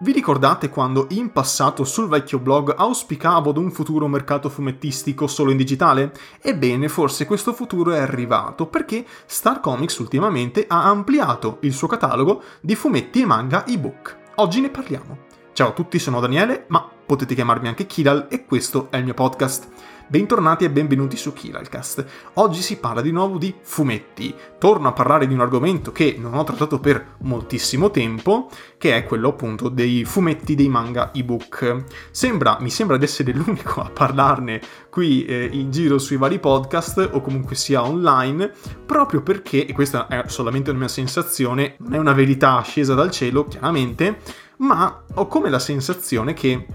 Vi ricordate quando in passato sul vecchio blog auspicavo ad un futuro mercato fumettistico solo in digitale? Ebbene, forse questo futuro è arrivato perché Star Comics ultimamente ha ampliato il suo catalogo di fumetti e manga ebook. Oggi ne parliamo. Ciao a tutti, sono Daniele, ma potete chiamarmi anche Kiral e questo è il mio podcast. Bentornati e benvenuti su Kiralcast. Oggi si parla di nuovo di fumetti. Torno a parlare di un argomento che non ho trattato per moltissimo tempo, che è quello appunto dei fumetti dei manga ebook. Sembra, mi sembra di essere l'unico a parlarne qui eh, in giro sui vari podcast o comunque sia online, proprio perché, e questa è solamente una mia sensazione, non è una verità scesa dal cielo, chiaramente, ma ho come la sensazione che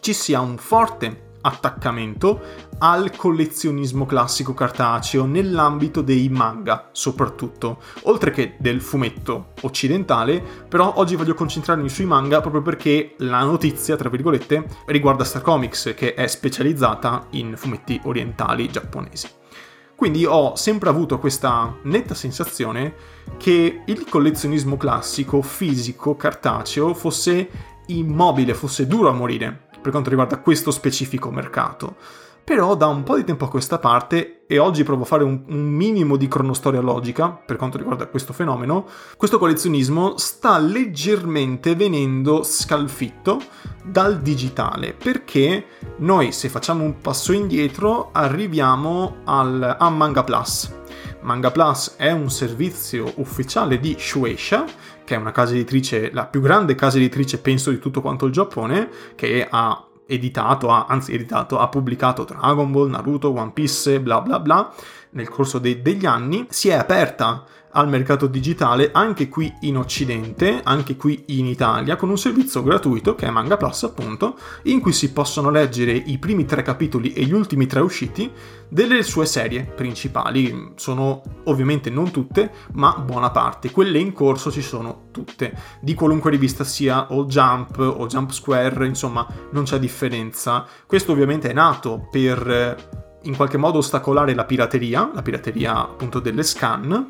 ci sia un forte attaccamento al collezionismo classico cartaceo nell'ambito dei manga soprattutto, oltre che del fumetto occidentale, però oggi voglio concentrarmi sui manga proprio perché la notizia, tra virgolette, riguarda Star Comics che è specializzata in fumetti orientali giapponesi. Quindi ho sempre avuto questa netta sensazione che il collezionismo classico, fisico, cartaceo fosse immobile, fosse duro a morire, per quanto riguarda questo specifico mercato. Però da un po' di tempo a questa parte, e oggi provo a fare un, un, minimo di cronostoria logica per quanto riguarda questo fenomeno, questo collezionismo sta leggermente venendo scalfitto dal digitale, perché noi se facciamo un passo indietro arriviamo al, a Manga Plus. Manga Plus è un servizio ufficiale di Shueisha, che è una casa editrice, la più grande casa editrice penso di tutto quanto il Giappone, che ha editato, ha, anzi editato, ha pubblicato Dragon Ball, Naruto, One Piece, bla bla bla, nel corso de- degli anni, si è aperta al mercato digitale anche qui in Occidente, anche qui in Italia, con un servizio gratuito che è Manga Plus appunto, in cui si possono leggere i primi tre capitoli e gli ultimi tre usciti delle sue serie principali. Sono ovviamente non tutte, ma buona parte. Quelle in corso ci sono tutte, di qualunque rivista sia o Jump o Jump Square, insomma non c'è differenza. Questo ovviamente è nato per in qualche modo ostacolare la pirateria, la pirateria appunto delle scan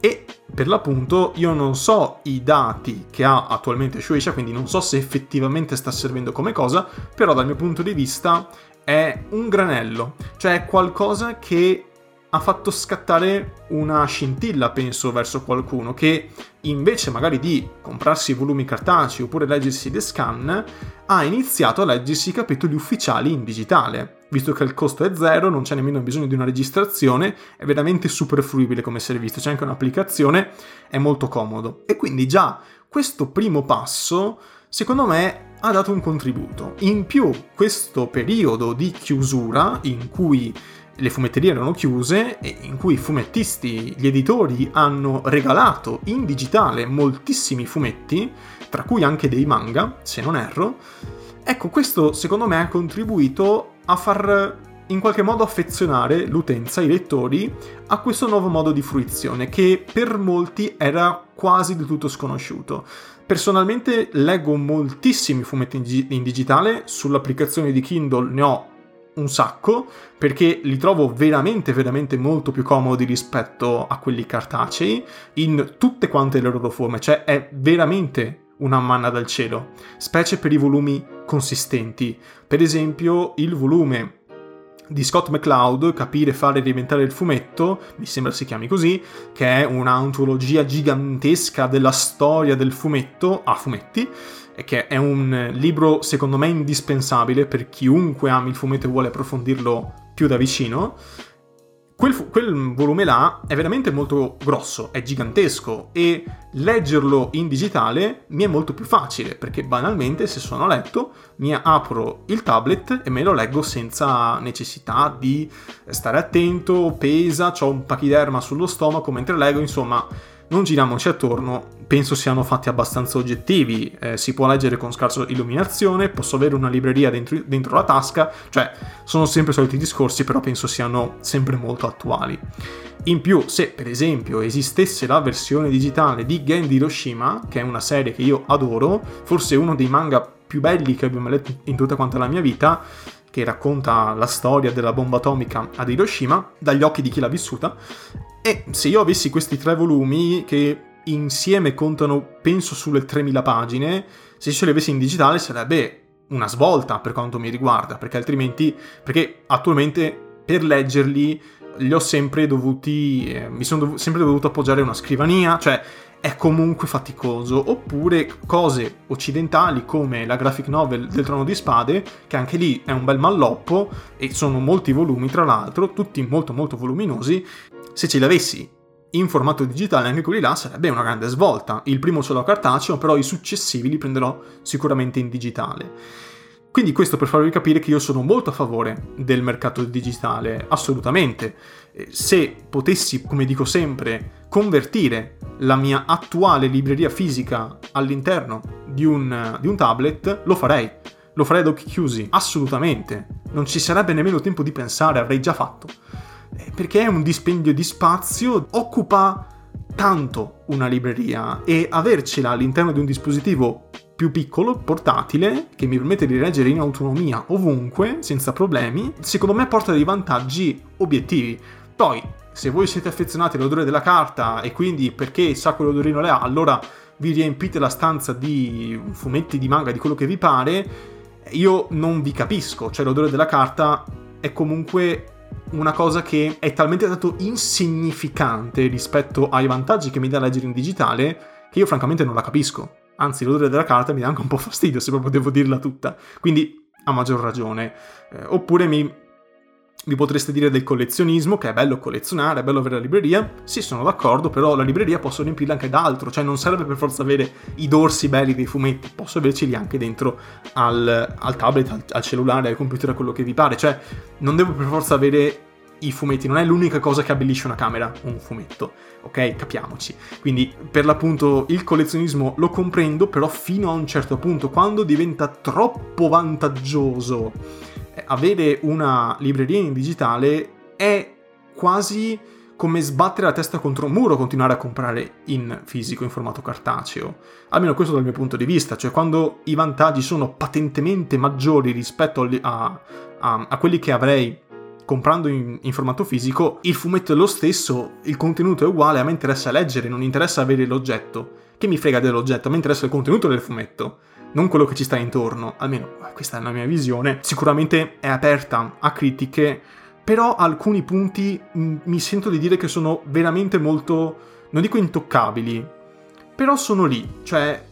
e per l'appunto io non so i dati che ha attualmente Shueisha, quindi non so se effettivamente sta servendo come cosa, però dal mio punto di vista è un granello, cioè è qualcosa che ha fatto scattare una scintilla, penso, verso qualcuno che invece magari di comprarsi i volumi cartacei oppure leggersi le scan, ha iniziato a leggersi i capitoli ufficiali in digitale. Visto che il costo è zero, non c'è nemmeno bisogno di una registrazione, è veramente super fruibile come servizio, c'è anche un'applicazione, è molto comodo. E quindi già questo primo passo, secondo me, ha dato un contributo. In più, questo periodo di chiusura in cui le fumetterie erano chiuse e in cui i fumettisti, gli editori hanno regalato in digitale moltissimi fumetti, tra cui anche dei manga, se non erro. Ecco, questo secondo me ha contribuito a far in qualche modo affezionare l'utenza, i lettori, a questo nuovo modo di fruizione che per molti era quasi del tutto sconosciuto. Personalmente leggo moltissimi fumetti in, digitale, sull'applicazione di Kindle ne ho un sacco perché li trovo veramente veramente molto più comodi rispetto a quelli cartacei in tutte quante le loro forme, cioè è veramente una manna dal cielo, specie per i volumi consistenti. Per esempio, il volume di Scott McCloud, Capire, fare diventare il fumetto, mi sembra si chiami così, che è un'antologia gigantesca della storia del fumetto a fumetti, che è un libro secondo me indispensabile per chiunque ami il fumetto e vuole approfondirlo più da vicino. Quel, quel, volume là è veramente molto grosso, è gigantesco e leggerlo in digitale mi è molto più facile perché banalmente se sono a letto mi apro il tablet e me lo leggo senza necessità di stare attento, pesa, ho un pachiderma sullo stomaco mentre leggo, insomma non giriamoci attorno, penso siano fatti abbastanza oggettivi, eh, si può leggere con scarsa illuminazione, posso avere una libreria dentro, dentro, la tasca, cioè sono sempre i soliti discorsi, però penso siano sempre molto attuali. In più, se per esempio esistesse la versione digitale di Gen Hiroshima, che è una serie che io adoro, forse uno dei manga più belli che abbiamo letto in tutta quanta la mia vita, che racconta la storia della bomba atomica ad Hiroshima dagli occhi di chi l'ha vissuta, e se io avessi questi tre volumi che insieme contano penso sulle 3000 pagine, Se ce li avessi in digitale sarebbe una svolta per quanto mi riguarda, perché altrimenti, perché attualmente per leggerli li ho sempre dovuti, eh, mi sono dov- sempre dovuto appoggiare a una scrivania, cioè è comunque faticoso, oppure cose occidentali come la graphic novel del Trono di Spade, che anche lì è un bel malloppo e sono molti volumi tra l'altro, tutti molto molto voluminosi, se ce li avessi in formato digitale anche quelli là sarebbe una grande svolta. Il primo ce l'ho cartaceo, però i successivi li prenderò sicuramente in digitale. Quindi questo per farvi capire che io sono molto a favore del mercato digitale, assolutamente. Eh, se potessi, come dico sempre, convertire la mia attuale libreria fisica all'interno di un, di un tablet, lo farei. Lo farei ad occhi chiusi, assolutamente. Non ci sarebbe nemmeno tempo di pensare, avrei già fatto. Eh, perché è un dispendio di spazio, occupa tanto una libreria e avercela all'interno di un dispositivo più piccolo, portatile, che mi permette di leggere in autonomia ovunque, senza problemi, secondo me porta dei vantaggi obiettivi. Poi, se voi siete affezionati all'odore della carta e quindi perché sa quell'odorino le ha, allora vi riempite la stanza di fumetti di manga, di quello che vi pare, io non vi capisco, cioè l'odore della carta è comunque una cosa che è talmente tanto insignificante rispetto ai vantaggi che mi dà leggere in digitale che io francamente non la capisco anzi l'odore della carta mi dà anche un po' fastidio se proprio devo dirla tutta, quindi a maggior ragione. Eh, oppure mi, mi potreste dire del collezionismo, che è bello collezionare, è bello avere la libreria. Sì, sono d'accordo, però la libreria posso riempirla anche d'altro, cioè non serve per forza avere i dorsi belli dei fumetti, posso averceli anche dentro al, al tablet, al, al, cellulare, al computer, a quello che vi pare. Cioè, non devo per forza avere i fumetti, non è l'unica cosa che abbellisce una camera, un fumetto, ok? Capiamoci. Quindi, per l'appunto, il collezionismo lo comprendo, però fino a un certo punto, quando diventa troppo vantaggioso eh, avere una libreria in digitale, è quasi come sbattere la testa contro un muro continuare a comprare in fisico, in formato cartaceo. Almeno questo dal mio punto di vista, cioè quando i vantaggi sono patentemente maggiori rispetto a, a, a quelli che avrei comprando in, in, formato fisico, il fumetto è lo stesso, il contenuto è uguale, a me interessa leggere, non interessa avere l'oggetto. Che mi frega dell'oggetto, a me interessa il contenuto del fumetto, non quello che ci sta intorno. Almeno questa è la mia visione. Sicuramente è aperta a critiche, però alcuni punti m- mi sento di dire che sono veramente molto, non dico intoccabili, però sono lì, cioè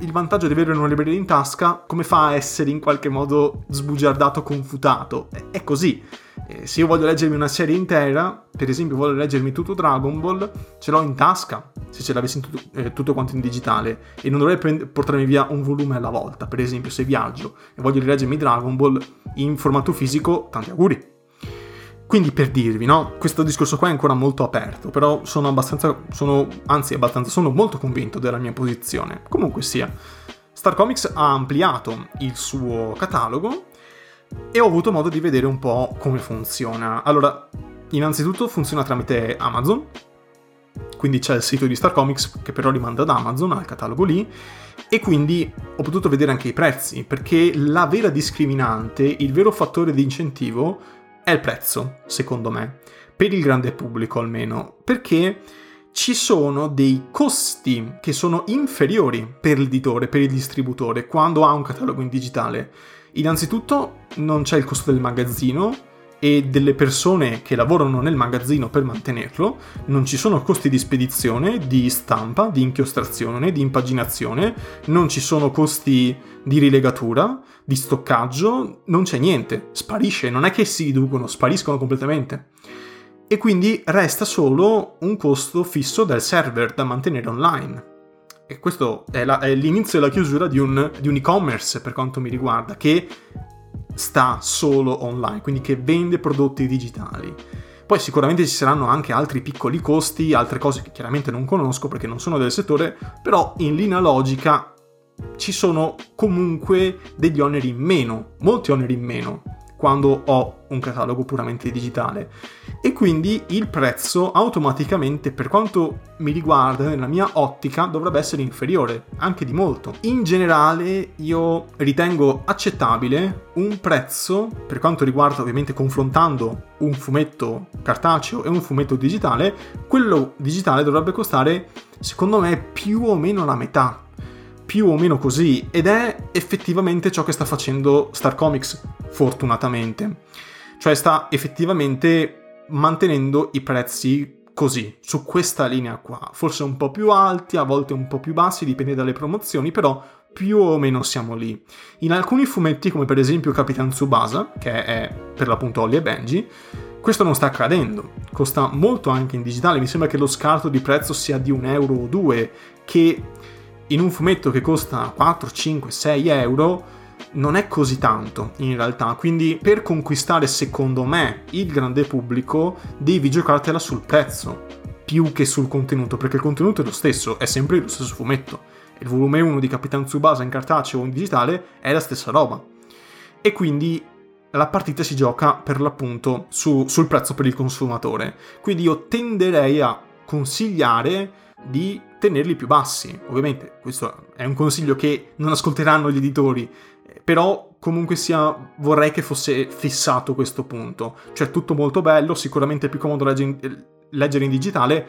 il vantaggio di avere una libreria in tasca, come fa a essere in qualche modo sbugiardato, confutato? È così. Eh, se io voglio leggermi una serie intera, per esempio voglio leggermi tutto Dragon Ball, ce l'ho in tasca, se ce l'avessi tutto, eh, tutto, quanto in digitale, e non dovrei prend- portarmi via un volume alla volta, per esempio se viaggio e voglio rileggermi Dragon Ball in formato fisico, tanti auguri. Quindi per dirvi, no, questo discorso qua è ancora molto aperto, però sono abbastanza, sono, anzi abbastanza, sono molto convinto della mia posizione. Comunque sia, Star Comics ha ampliato il suo catalogo e ho avuto modo di vedere un po' come funziona. Allora, innanzitutto funziona tramite Amazon, quindi c'è il sito di Star Comics che però rimanda ad Amazon, al catalogo lì, e quindi ho potuto vedere anche i prezzi, perché la vera discriminante, il vero fattore di incentivo è il prezzo, secondo me, per il grande pubblico almeno, perché ci sono dei costi che sono inferiori per l'editore, per il distributore, quando ha un catalogo in digitale. Innanzitutto non c'è il costo del magazzino e delle persone che lavorano nel magazzino per mantenerlo, non ci sono costi di spedizione, di stampa, di inchiostrazione, di impaginazione, non ci sono costi di rilegatura, di stoccaggio, non c'è niente, sparisce, non è che si riducono, spariscono completamente. E quindi resta solo un costo fisso del server da mantenere online. E questo è, la, è l'inizio e la chiusura di un, di un e-commerce per quanto mi riguarda, che sta solo online, quindi che vende prodotti digitali. Poi sicuramente ci saranno anche altri piccoli costi, altre cose che chiaramente non conosco perché non sono del settore, però in linea logica ci sono comunque degli oneri in meno, molti oneri in meno quando ho un catalogo puramente digitale e quindi il prezzo automaticamente per quanto mi riguarda nella mia ottica dovrebbe essere inferiore anche di molto. In generale io ritengo accettabile un prezzo per quanto riguarda ovviamente confrontando un fumetto cartaceo e un fumetto digitale quello digitale dovrebbe costare secondo me più o meno la metà. Più o meno così. Ed è effettivamente ciò che sta facendo Star Comics, fortunatamente. Cioè sta effettivamente mantenendo i prezzi così, su questa linea qua, forse un po' più alti, a volte un po' più bassi, dipende dalle promozioni, però più o meno siamo lì. In alcuni fumetti, come per esempio Capitan Tsubasa, che è per l'appunto Holly e Benji, questo non sta accadendo. Costa molto anche in digitale, mi sembra che lo scarto di prezzo sia di un euro o due, che in un fumetto che costa 4, 5, 6 euro non è così tanto in realtà, quindi per conquistare secondo me il grande pubblico devi giocartela sul prezzo più che sul contenuto, perché il contenuto è lo stesso, è sempre lo stesso fumetto. Il volume 1 di Capitan Tsubasa in cartaceo o in digitale è la stessa roba. E quindi la partita si gioca per l'appunto su, sul prezzo per il consumatore. Quindi io tenderei a consigliare di tenerli più bassi. Ovviamente questo è un consiglio che non ascolteranno gli editori, però comunque sia vorrei che fosse fissato questo punto. Cioè tutto molto bello, sicuramente è più comodo leggere in digitale,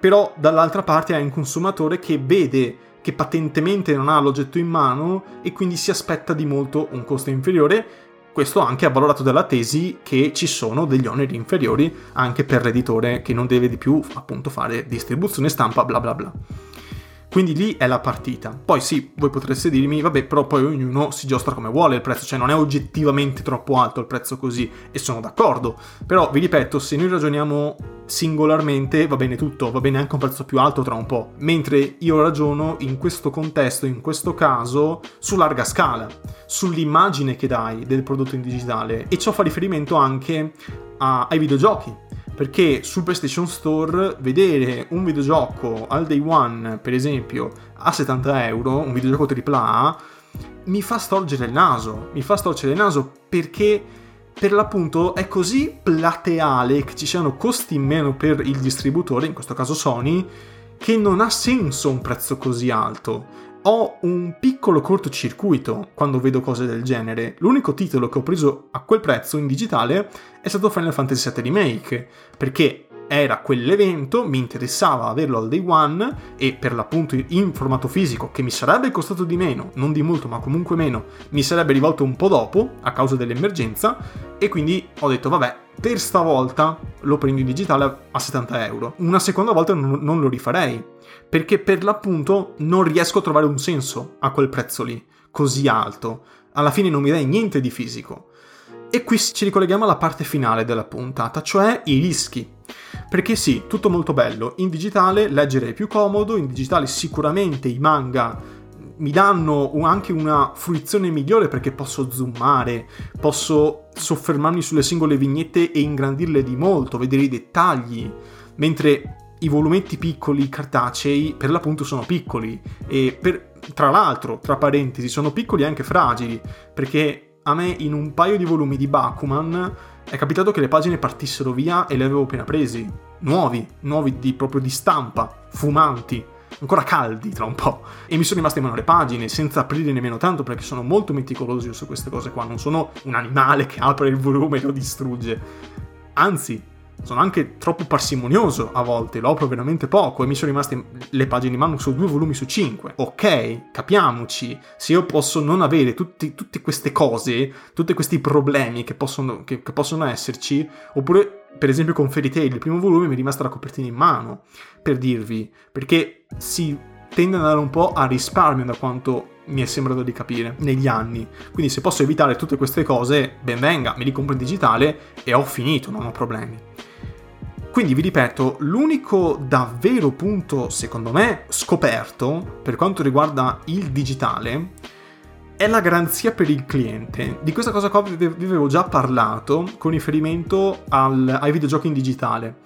però dall'altra parte hai un consumatore che vede che patentemente non ha l'oggetto in mano e quindi si aspetta di molto un costo inferiore. Questo anche ha valorato dalla tesi che ci sono degli oneri inferiori anche per l'editore che non deve di più appunto fare distribuzione stampa bla bla bla. Quindi lì è la partita. Poi sì, voi potreste dirmi, vabbè, però poi ognuno si giostra come vuole il prezzo, cioè non è oggettivamente troppo alto il prezzo così, e sono d'accordo. Però vi ripeto, se noi ragioniamo singolarmente va bene tutto, va bene anche un prezzo più alto tra un po', mentre io ragiono in questo contesto, in questo caso, su larga scala, sull'immagine che dai del prodotto in digitale, e ciò fa riferimento anche a, ai videogiochi perché sul PlayStation Store vedere un videogioco al day one, per esempio, a 70 euro, un videogioco AAA, mi fa storgere il naso, mi fa storgere il naso perché per l'appunto è così plateale che ci siano costi in meno per il distributore, in questo caso Sony, che non ha senso un prezzo così alto ho un piccolo cortocircuito quando vedo cose del genere. L'unico titolo che ho preso a quel prezzo in digitale è stato Final Fantasy VII Remake, perché era quell'evento, mi interessava averlo al day one e per l'appunto in formato fisico che mi sarebbe costato di meno, non di molto ma comunque meno, mi sarebbe rivolto un po' dopo a causa dell'emergenza e quindi ho detto vabbè, per stavolta lo prendo in digitale a 70 euro. Una seconda volta non, lo rifarei perché per l'appunto non riesco a trovare un senso a quel prezzo lì, così alto. Alla fine non mi dai niente di fisico. E qui ci ricolleghiamo alla parte finale della puntata, cioè i rischi. Perché sì, tutto molto bello, in digitale leggere è più comodo, in digitale sicuramente i manga mi danno anche una fruizione migliore perché posso zoomare, posso soffermarmi sulle singole vignette e ingrandirle di molto, vedere i dettagli, mentre i volumetti piccoli cartacei per l'appunto sono piccoli e per, tra l'altro, tra parentesi, sono piccoli e anche fragili perché a me in un paio di volumi di Bakuman è capitato che le pagine partissero via e le avevo appena presi. Nuovi, nuovi di, proprio di stampa, fumanti, ancora caldi tra un po'. E mi sono rimaste in mano le pagine senza aprire nemmeno tanto perché sono molto meticoloso su queste cose qua. Non sono un animale che apre il volume e lo distrugge. Anzi, sono anche troppo parsimonioso a volte, lo apro veramente poco e mi sono rimaste le pagine in mano su due volumi su cinque. Ok, capiamoci, se io posso non avere tutti, tutte queste cose, tutti questi problemi che possono, che, che possono esserci, oppure per esempio con Fairy Tail, il primo volume mi è rimasta la copertina in mano, per dirvi, perché si tende ad andare un po' a risparmio da quanto mi è sembrato di capire negli anni. Quindi se posso evitare tutte queste cose, ben venga, me li compro in digitale e ho finito, non ho problemi. Quindi vi ripeto, l'unico davvero punto, secondo me, scoperto per quanto riguarda il digitale è la garanzia per il cliente. Di questa cosa qua vi avevo già parlato con riferimento al, ai videogiochi in digitale.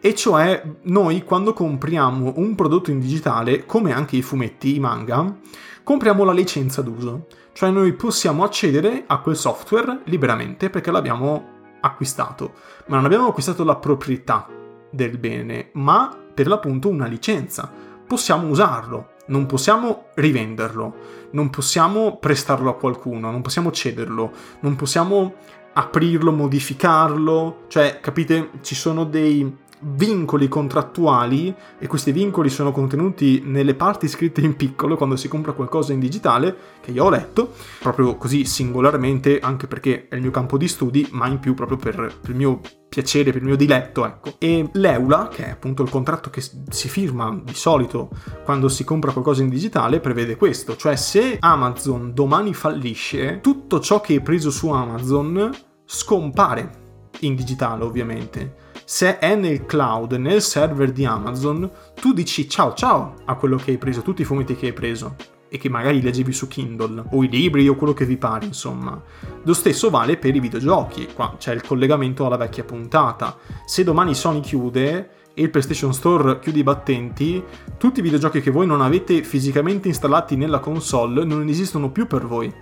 E cioè, noi quando compriamo un prodotto in digitale, come anche i fumetti, i manga, compriamo la licenza d'uso. Cioè noi possiamo accedere a quel software liberamente perché l'abbiamo acquistato, ma non abbiamo acquistato la proprietà del bene, ma per l'appunto una licenza. Possiamo usarlo, non possiamo rivenderlo, non possiamo prestarlo a qualcuno, non possiamo cederlo, non possiamo aprirlo, modificarlo, cioè capite ci sono dei vincoli contrattuali e questi vincoli sono contenuti nelle parti scritte in piccolo quando si compra qualcosa in digitale che io ho letto proprio così singolarmente anche perché è il mio campo di studi ma in più proprio per, per il mio piacere, per il mio diletto, ecco. E l'EULA, che è appunto il contratto che si firma di solito quando si compra qualcosa in digitale, prevede questo, cioè se Amazon domani fallisce, tutto ciò che hai preso su Amazon scompare in digitale ovviamente. Se è nel cloud, nel server di Amazon, tu dici ciao ciao a quello che hai preso, tutti i fumetti che hai preso e che magari leggevi su Kindle o i libri o quello che vi pare, insomma. Lo stesso vale per i videogiochi, qua c'è il collegamento alla vecchia puntata. Se domani Sony chiude e il PlayStation Store chiude i battenti, tutti i videogiochi che voi non avete fisicamente installati nella console non esistono più per voi.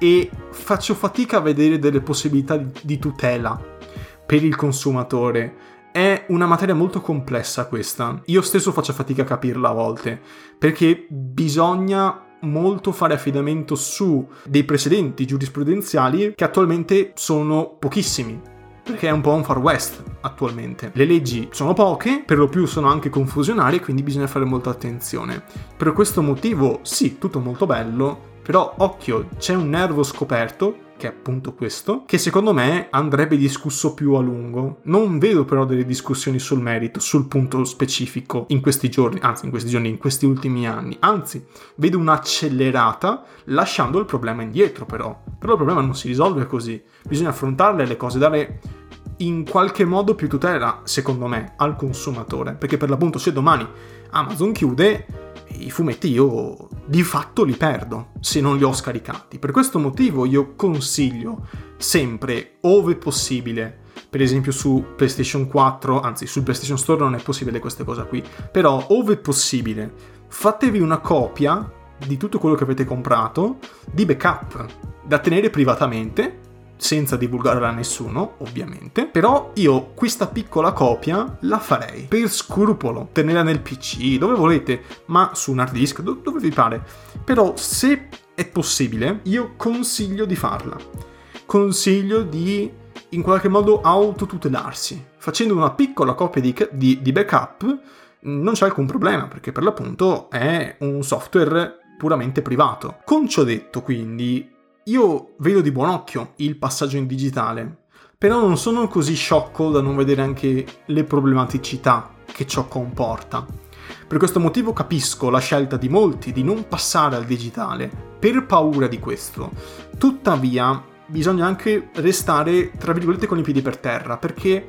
E faccio fatica a vedere delle possibilità di tutela per il consumatore è una materia molto complessa questa. Io stesso faccio fatica a capirla a volte, perché bisogna molto fare affidamento su dei precedenti giurisprudenziali che attualmente sono pochissimi. Perché è un po' un far west attualmente. Le leggi sono poche, per lo più sono anche confusionarie, quindi bisogna fare molta attenzione. Per questo motivo, sì, tutto molto bello, però occhio, c'è un nervo scoperto che è appunto questo, che secondo me andrebbe discusso più a lungo. Non vedo però delle discussioni sul merito, sul punto specifico in questi giorni, anzi in questi giorni, in questi ultimi anni. Anzi, vedo un'accelerata lasciando il problema indietro però. Però il problema non si risolve così. Bisogna affrontarle le cose, dare in qualche modo più tutela, secondo me, al consumatore. Perché per l'appunto se domani Amazon chiude, i fumetti io di fatto li perdo se non li ho scaricati. Per questo motivo io consiglio sempre, ove possibile, per esempio su PlayStation 4, anzi sul PlayStation Store non è possibile queste cose qui, però ove possibile, fatevi una copia di tutto quello che avete comprato di backup da tenere privatamente senza divulgarla a nessuno, ovviamente. Però io questa piccola copia la farei per scrupolo, tenerla nel PC, dove volete, ma su un hard disk, do- dove vi pare. Però se è possibile, io consiglio di farla. Consiglio di in qualche modo autotutelarsi. Facendo una piccola copia di, di, di backup non c'è alcun problema, perché per l'appunto è un software puramente privato. Con ciò detto, quindi, io vedo di buon occhio il passaggio in digitale, però non sono così sciocco da non vedere anche le problematicità che ciò comporta. Per questo motivo capisco la scelta di molti di non passare al digitale, per paura di questo. Tuttavia, bisogna anche restare, tra virgolette, con i piedi per terra, perché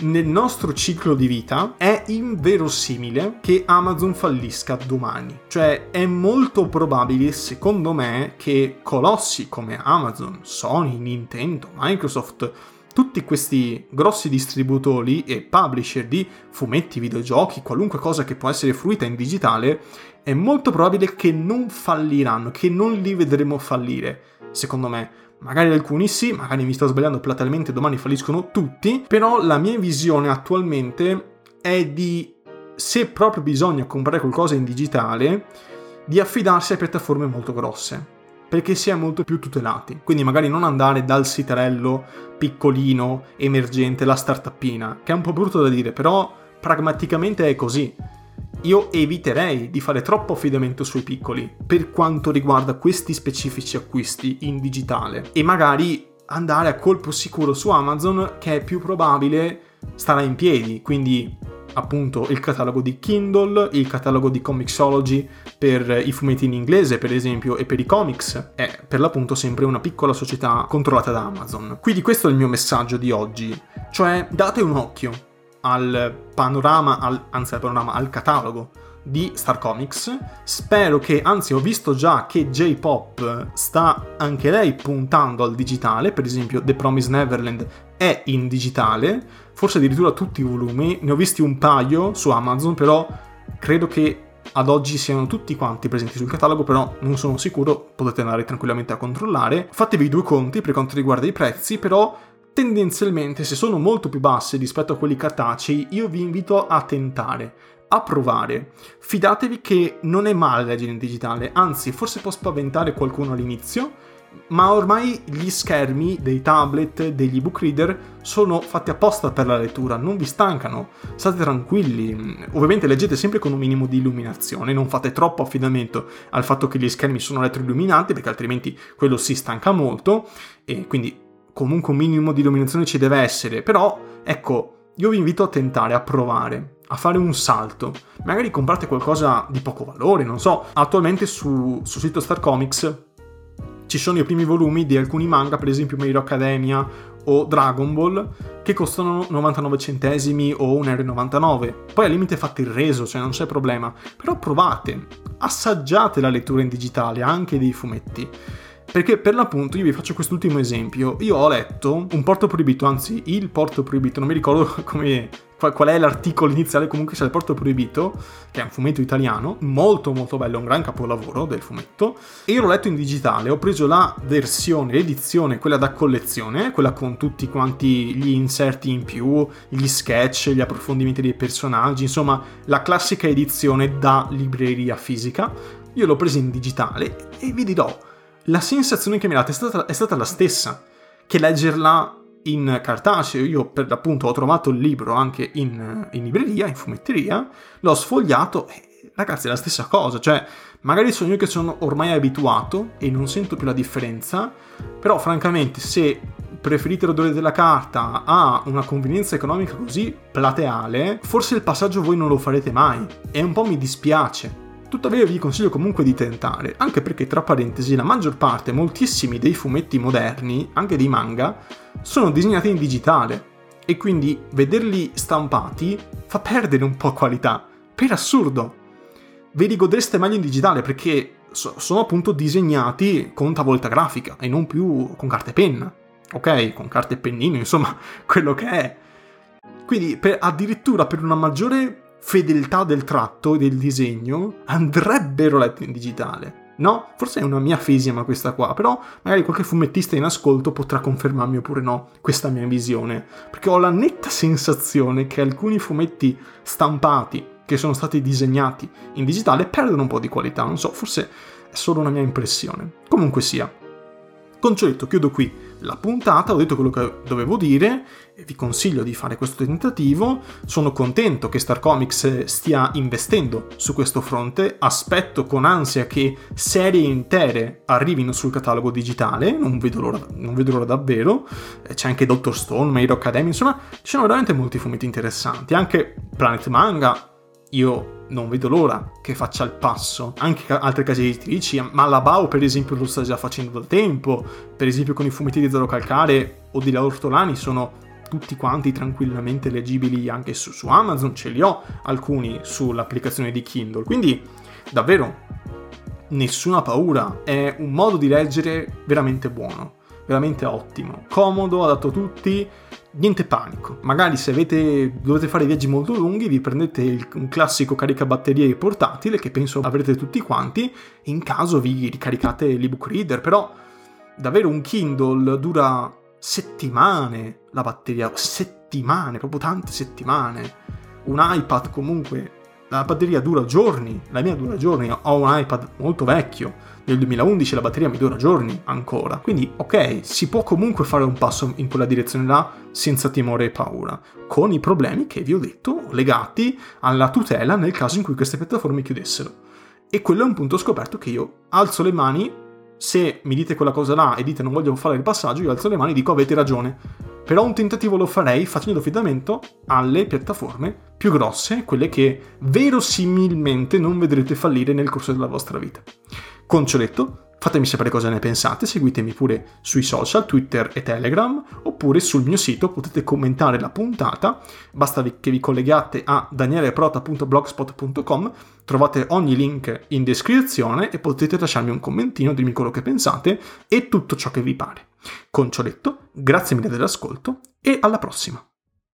nel nostro ciclo di vita è inverosimile che Amazon fallisca domani. Cioè è molto probabile, secondo me, che colossi come Amazon, Sony, Nintendo, Microsoft, tutti questi grossi distributori e publisher di fumetti, videogiochi, qualunque cosa che può essere fruita in digitale, è molto probabile che non falliranno, che non li vedremo fallire, secondo me Magari alcuni sì, magari mi sto sbagliando platealmente, domani falliscono tutti, però la mia visione attualmente è di, se proprio bisogna comprare qualcosa in digitale, di affidarsi a piattaforme molto grosse, perché si è molto più tutelati. Quindi magari non andare dal siterello piccolino, emergente, la startupina, che è un po' brutto da dire, però pragmaticamente è così io eviterei di fare troppo affidamento sui piccoli per quanto riguarda questi specifici acquisti in digitale. E magari andare a colpo sicuro su Amazon che è più probabile starà in piedi, quindi appunto il catalogo di Kindle, il catalogo di Comixology per i fumetti in inglese per esempio e per i comics è per l'appunto sempre una piccola società controllata da Amazon. Quindi questo è il mio messaggio di oggi, cioè date un occhio al panorama, al, anzi al panorama, al catalogo di Star Comics. Spero che, anzi ho visto già che J-Pop sta anche lei puntando al digitale, per esempio The Promise Neverland è in digitale, forse addirittura tutti i volumi, ne ho visti un paio su Amazon, però credo che ad oggi siano tutti quanti presenti sul catalogo, però non sono sicuro, potete andare tranquillamente a controllare. Fatevi due conti per quanto riguarda i prezzi, però tendenzialmente se sono molto più bassi rispetto a quelli cartacei, io vi invito a tentare, a provare. Fidatevi che non è male leggere in digitale, anzi forse può spaventare qualcuno all'inizio, ma ormai gli schermi dei tablet, degli ebook reader sono fatti apposta per la lettura, non vi stancano, state tranquilli. Ovviamente leggete sempre con un minimo di illuminazione, non fate troppo affidamento al fatto che gli schermi sono retroilluminati perché altrimenti quello si stanca molto e quindi comunque un minimo di illuminazione ci deve essere, però ecco, io vi invito a tentare, a provare, a fare un salto. Magari comprate qualcosa di poco valore, non so. Attualmente su, sul sito Star Comics ci sono i primi volumi di alcuni manga, per esempio My Hero Academia o Dragon Ball, che costano 99 centesimi o 1,99€. Poi al limite fate il reso, cioè non c'è problema. Però provate, assaggiate la lettura in digitale, anche dei fumetti. Perché per l'appunto io vi faccio quest'ultimo esempio. Io ho letto un porto proibito, anzi il porto proibito, non mi ricordo come, qual è l'articolo iniziale, comunque c'è il porto proibito, che è un fumetto italiano, molto molto bello, un gran capolavoro del fumetto. E io l'ho letto in digitale, ho preso la versione, l'edizione, quella da collezione, quella con tutti quanti gli inserti in più, gli sketch, gli approfondimenti dei personaggi, insomma la classica edizione da libreria fisica. Io l'ho presa in digitale e vi dirò la sensazione che mi ha dato è stata, è stata la stessa, che leggerla in cartaceo, io per l'appunto ho trovato il libro anche in, in libreria, in fumetteria, l'ho sfogliato e ragazzi è la stessa cosa, cioè magari sono io che sono ormai abituato e non sento più la differenza, però francamente se preferite l'odore della carta a una convenienza economica così plateale, forse il passaggio voi non lo farete mai. E un po' mi dispiace Tuttavia vi consiglio comunque di tentare, anche perché tra parentesi la maggior parte, moltissimi dei fumetti moderni, anche dei manga, sono disegnati in digitale e quindi vederli stampati fa perdere un po' qualità, per assurdo. Ve li godreste meglio in digitale perché sono appunto disegnati con tavolta grafica e non più con carta e penna. Ok, con carta e pennino, insomma, quello che è. Quindi per, addirittura per una maggiore fedeltà del tratto e del disegno andrebbero letti in digitale. No, forse è una mia fisima questa qua, però magari qualche fumettista in ascolto potrà confermarmi oppure no questa mia visione, perché ho la netta sensazione che alcuni fumetti stampati che sono stati disegnati in digitale perdono un po' di qualità, non so, forse è solo una mia impressione. Comunque sia, con ciò detto, chiudo qui la puntata, ho detto quello che dovevo dire vi consiglio di fare questo tentativo. Sono contento che Star Comics stia investendo su questo fronte, aspetto con ansia che serie intere arrivino sul catalogo digitale, non vedo l'ora, non vedo l'ora davvero. C'è anche Doctor Stone, My Hero Academy, insomma, ci sono veramente molti fumetti interessanti, anche Planet Manga. Io non vedo l'ora che faccia il passo. Anche altre case editrici, Malabao per esempio lo sta già facendo da tempo, per esempio con i fumetti di Zero Calcare o di La Ortolani sono tutti quanti tranquillamente leggibili anche su, su Amazon, ce li ho alcuni sull'applicazione di Kindle, quindi davvero nessuna paura, è un modo di leggere veramente buono veramente ottimo, comodo, adatto a tutti, niente panico. Magari se avete, dovete fare viaggi molto lunghi, vi prendete il, un classico caricabatterie portatile che penso avrete tutti quanti, in caso vi ricaricate l'ebook reader, però davvero un Kindle dura settimane la batteria, settimane, proprio tante settimane. Un iPad comunque, la batteria dura giorni, la mia dura giorni, ho un iPad molto vecchio nel 2011 la batteria mi dura giorni ancora. Quindi, ok, si può comunque fare un passo in quella direzione là senza timore e paura, con i problemi che vi ho detto legati alla tutela nel caso in cui queste piattaforme chiudessero. E quello è un punto scoperto che io alzo le mani, se mi dite quella cosa là e dite non voglio fare il passaggio, io alzo le mani e dico avete ragione. Però un tentativo lo farei facendo affidamento alle piattaforme più grosse, quelle che verosimilmente non vedrete fallire nel corso della vostra vita. Con ciò detto, fatemi sapere cosa ne pensate, seguitemi pure sui social, Twitter e Telegram, oppure sul mio sito potete commentare la puntata, basta che vi collegate a danieleprota.blogspot.com, trovate ogni link in descrizione e potete lasciarmi un commentino, dirmi quello che pensate e tutto ciò che vi pare. Con ciò detto, grazie mille dell'ascolto e alla prossima!